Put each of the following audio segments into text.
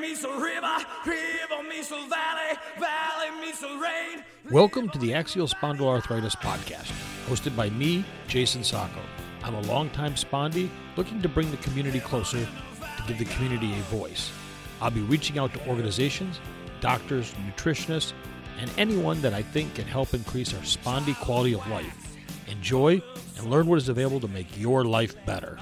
meets a river, river meets a valley, valley meets a rain. Welcome to the Axial Spondyloarthritis Podcast, hosted by me, Jason Sacco. I'm a longtime spondy looking to bring the community closer to give the community a voice. I'll be reaching out to organizations, doctors, nutritionists, and anyone that I think can help increase our spondy quality of life. Enjoy and learn what is available to make your life better.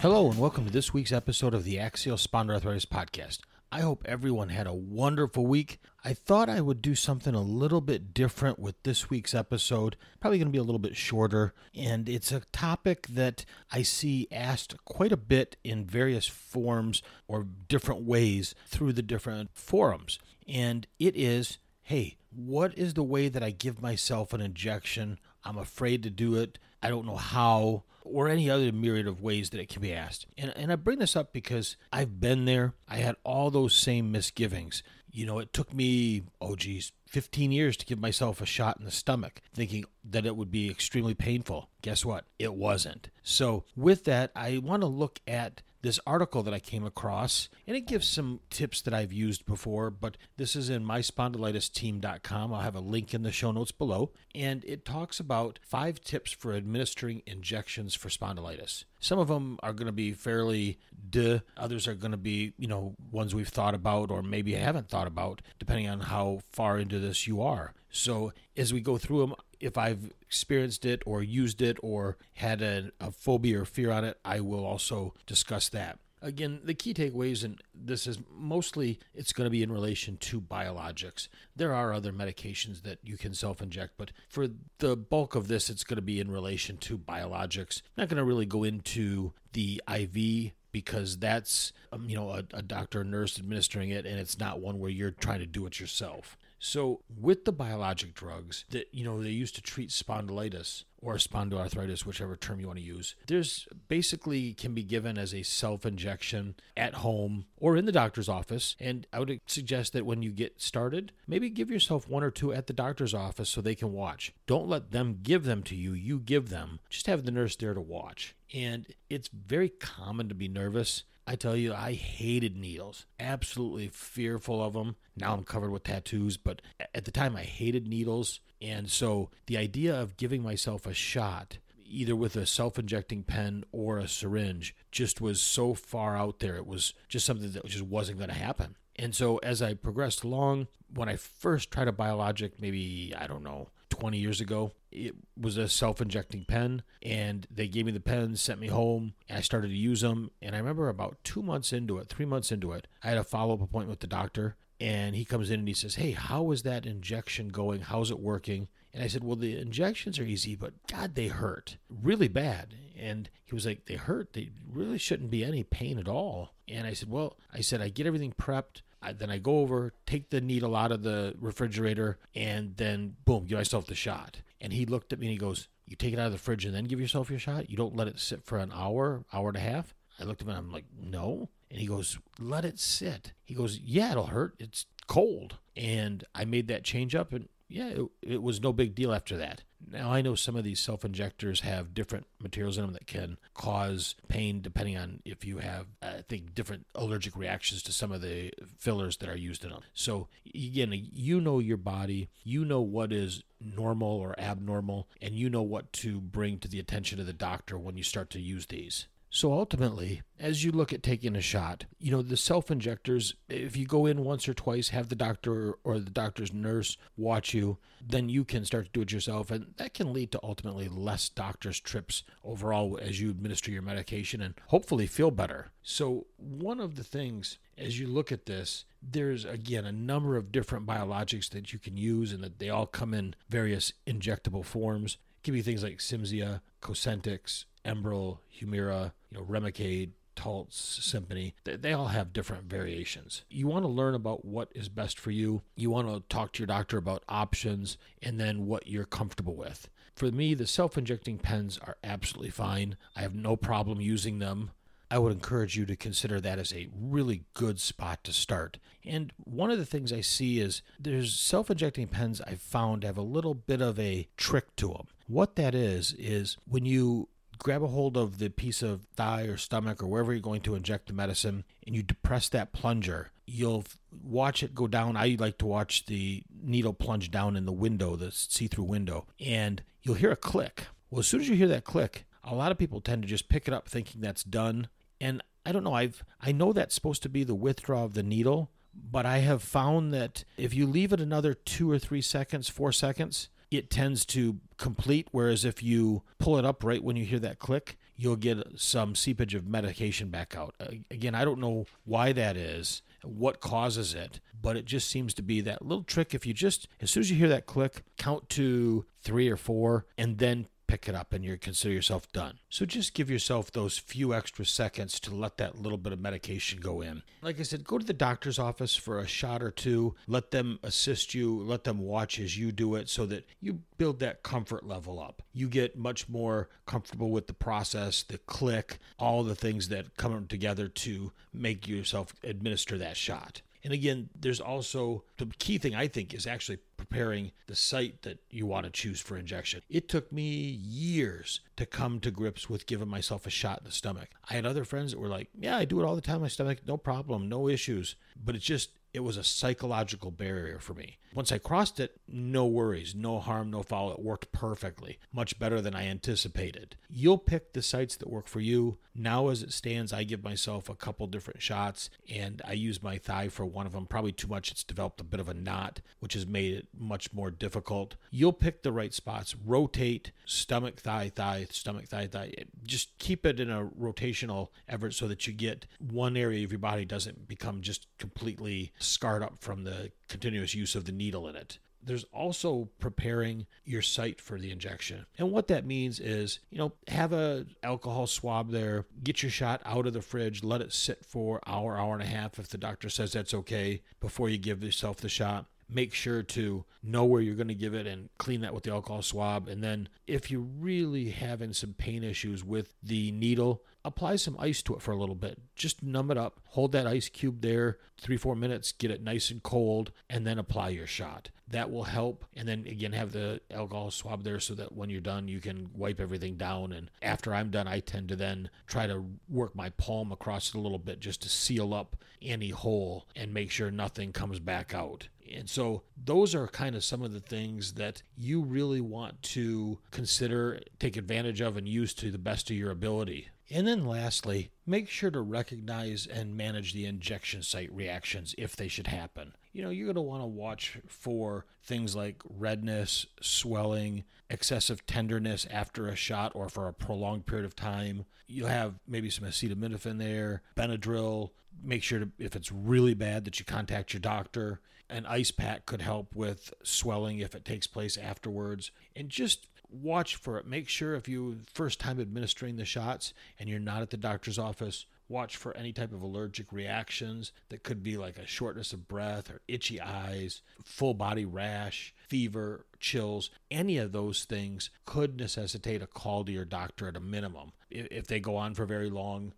Hello, and welcome to this week's episode of the Axial Spondyloarthritis Podcast. I hope everyone had a wonderful week. I thought I would do something a little bit different with this week's episode. Probably going to be a little bit shorter, and it's a topic that I see asked quite a bit in various forms or different ways through the different forums. And it is hey, what is the way that I give myself an injection? I'm afraid to do it. I don't know how, or any other myriad of ways that it can be asked. And, and I bring this up because I've been there. I had all those same misgivings. You know, it took me, oh geez, 15 years to give myself a shot in the stomach, thinking that it would be extremely painful. Guess what? It wasn't. So, with that, I want to look at this article that I came across, and it gives some tips that I've used before, but this is in myspondylitisteam.com. I'll have a link in the show notes below, and it talks about five tips for administering injections for spondylitis. Some of them are going to be fairly duh, others are going to be, you know, ones we've thought about or maybe haven't thought about, depending on how far into this you are. So, as we go through them, if I've experienced it or used it or had a, a, phobia or fear on it, I will also discuss that. Again, the key takeaways, and this is mostly it's going to be in relation to biologics. There are other medications that you can self inject, but for the bulk of this, it's going to be in relation to biologics. I'm not going to really go into the IV because that's um, you know a, a doctor or nurse administering it, and it's not one where you're trying to do it yourself. So with the biologic drugs that you know they used to treat spondylitis or spondyloarthritis, whichever term you want to use, there's basically can be given as a self-injection at home or in the doctor's office. And I would suggest that when you get started, maybe give yourself one or two at the doctor's office so they can watch. Don't let them give them to you, you give them. Just have the nurse there to watch. And it's very common to be nervous. I tell you, I hated needles, absolutely fearful of them. Now I'm covered with tattoos, but at the time I hated needles. And so the idea of giving myself a shot, either with a self injecting pen or a syringe, just was so far out there. It was just something that just wasn't going to happen. And so as I progressed along, when I first tried a biologic, maybe, I don't know, 20 years ago. It was a self injecting pen, and they gave me the pen, sent me home, I started to use them. And I remember about two months into it, three months into it, I had a follow up appointment with the doctor, and he comes in and he says, Hey, how is that injection going? How's it working? And I said, Well, the injections are easy, but God, they hurt really bad. And he was like, They hurt. They really shouldn't be any pain at all. And I said, Well, I said, I get everything prepped. I, then I go over, take the needle out of the refrigerator, and then boom, give myself the shot. And he looked at me and he goes, You take it out of the fridge and then give yourself your shot? You don't let it sit for an hour, hour and a half? I looked at him and I'm like, No. And he goes, Let it sit. He goes, Yeah, it'll hurt. It's cold. And I made that change up and yeah, it, it, was no big deal after that. Now, I know some of these self injectors have different materials in them that can cause pain depending on if you have, I think, different allergic reactions to some of the fillers that are used in them. So, again, you know your body, you know what is normal or abnormal, and you know what to bring to the attention of the doctor when you start to use these. So ultimately, as you look at taking a shot, you know, the self injectors, if you go in once or twice, have the doctor or the doctor's nurse watch you, then you can start to do it yourself. And that can lead to ultimately less doctor's trips overall as you administer your medication and hopefully feel better. So, one of the things as you look at this, there's again a number of different biologics that you can use and that they all come in various injectable forms. It can be things like Cimzia, Cosentyx, Enbrel, Humira, you know, Remicade, Taltz, Simponi, they, they, all have different variations. You want to learn about what is best for you. You want to talk to your doctor about options and then what you're comfortable with. For me, the self injecting pens are absolutely fine. I have no problem using them. I would encourage you to consider that as a really good spot to start. And one of the things I see is there's self injecting pens I've found have a little bit of a trick to them. What that is, is when you grab a hold of the piece of thigh or stomach or wherever you're going to inject the medicine and you depress that plunger, you'll watch it go down. I like to watch the needle plunge down in the window, the see through window, and you'll hear a click. Well, as soon as you hear that click, a lot of people tend to just pick it up thinking that's done. And I don't know, I've I know that's supposed to be the withdraw of the needle, but I have found that if you leave it another two or three seconds, four seconds, it tends to complete. Whereas if you pull it up right when you hear that click, you'll get some seepage of medication back out. Again, I don't know why that is, what causes it, but it just seems to be that little trick. If you just, as soon as you hear that click, count to three or four, and then pick it up and you consider yourself done. So just give yourself those few extra seconds to let that little bit of medication go in. Like I said, go to the doctor's office for a shot or two. Let them assist you, let them watch as you do it so that you build that comfort level up. You get much more comfortable with the process, the click, all the things that come together to make yourself administer that shot. And again, there's also the key thing I think is actually preparing the site that you want to choose for injection. It took me years to come to grips with giving myself a shot in the stomach. I had other friends that were like, Yeah, I do it all the time. My stomach, no problem, no issues. But it's just, it was a psychological barrier for me. Once I crossed it, no worries, no harm, no foul. It worked perfectly, much better than I anticipated. You'll pick the sites that work for you. Now, as it stands, I give myself a couple different shots and I use my thigh for one of them. Probably too much. It's developed a bit of a knot, which has made it much more difficult. You'll pick the right spots, rotate stomach, thigh, thigh, stomach, thigh, thigh. Just keep it in a rotational effort so that you get one area of your body doesn't become just completely scarred up from the continuous use of the needle in it. There's also preparing your site for the injection. And what that means is, you know, have a alcohol swab there, get your shot out of the fridge, let it sit for hour, hour and a half if the doctor says that's okay before you give yourself the shot make sure to know where you're going to give it and clean that with the alcohol swab. And then, if you're really having some pain issues with the needle, apply some ice to it for a little bit. Just numb it up, hold that ice cube there three, four minutes, get it nice and cold, and then apply your shot. That will help. And then again, have the alcohol swab there so that when you're done, you can wipe everything down. And after I'm done, I tend to then try to work my palm across it a little bit just to seal up any hole and make sure nothing comes back out. And so those are kind of some of the things that you really want to consider, take advantage of, and use to the best of your ability. And then lastly, make sure to recognize and manage the injection site reactions if they should happen. You know, you're going to want to watch for things like redness, swelling, excessive tenderness after a shot or for a prolonged period of time. You'll have maybe some acetaminophen there, Benadryl. Make sure to, if it's really bad that you contact your doctor. An ice pack could help with swelling if it takes place afterwards. And just watch for it. Make sure if you first time administering the shots and you're not at the doctor's office, watch for any type of allergic reactions that could be like a shortness of breath or itchy eyes, full body rash, fever, chills. Any of those things could necessitate a call to your doctor at a minimum. If they go on for very long,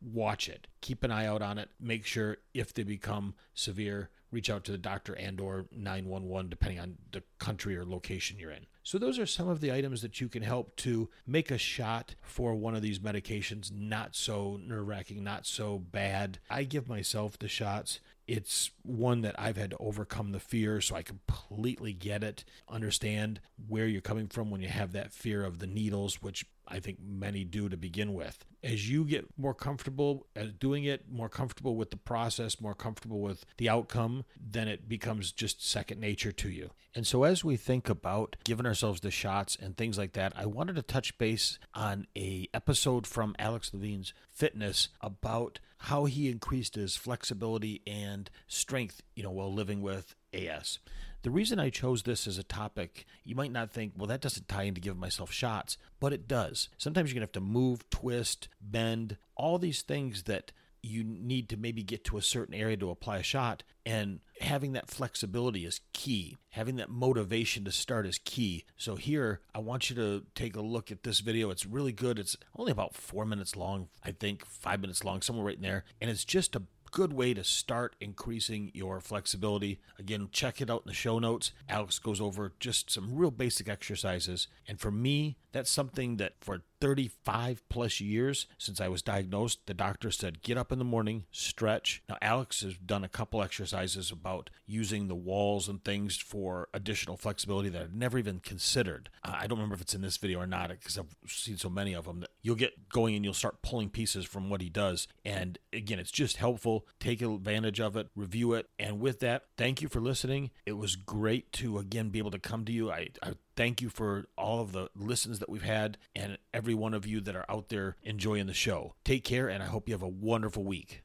watch it. Keep an eye out on it. Make sure if they become severe, reach out to the doctor and or 911 depending on the country or location you're in. So those are some of the items that you can help to make a shot for one of these medications not so nerve-wracking, not so bad. I give myself the shots it's one that I've had to overcome the fear, so I completely get it. Understand where you're coming from when you have that fear of the needles, which I think many do to begin with. As you get more comfortable at doing it, more comfortable with the process, more comfortable with the outcome, then it becomes just second nature to you. And so as we think about giving ourselves the shots and things like that, I wanted to touch base on a episode from Alex Levine's Fitness about how he increased his flexibility and strength, you know, while living with AS. The reason I chose this as a topic, you might not think, well, that doesn't tie into giving myself shots, but it does. Sometimes you're going to have to move, twist, bend, all these things that you need to maybe get to a certain area to apply a shot. And having that flexibility is key. Having that motivation to start is key. So, here, I want you to take a look at this video. It's really good. It's only about four minutes long, I think, five minutes long, somewhere right in there. And it's just a good way to start increasing your flexibility. Again, check it out in the show notes. Alex goes over just some real basic exercises. And for me, that's something that for 35 plus years since I was diagnosed, the doctor said, get up in the morning, stretch. Now, Alex has done a couple exercises about using the walls and things for additional flexibility that I've never even considered. I don't remember if it's in this video or not because I've seen so many of them that you'll get going and you'll start pulling pieces from what he does. And again, it's just helpful. Take advantage of it, review it. And with that, thank you for listening. It was great to again be able to come to you. I, I thank you for all of the listens that we've had and every one of you that are out there enjoying the show. Take care, and I hope you have a wonderful week.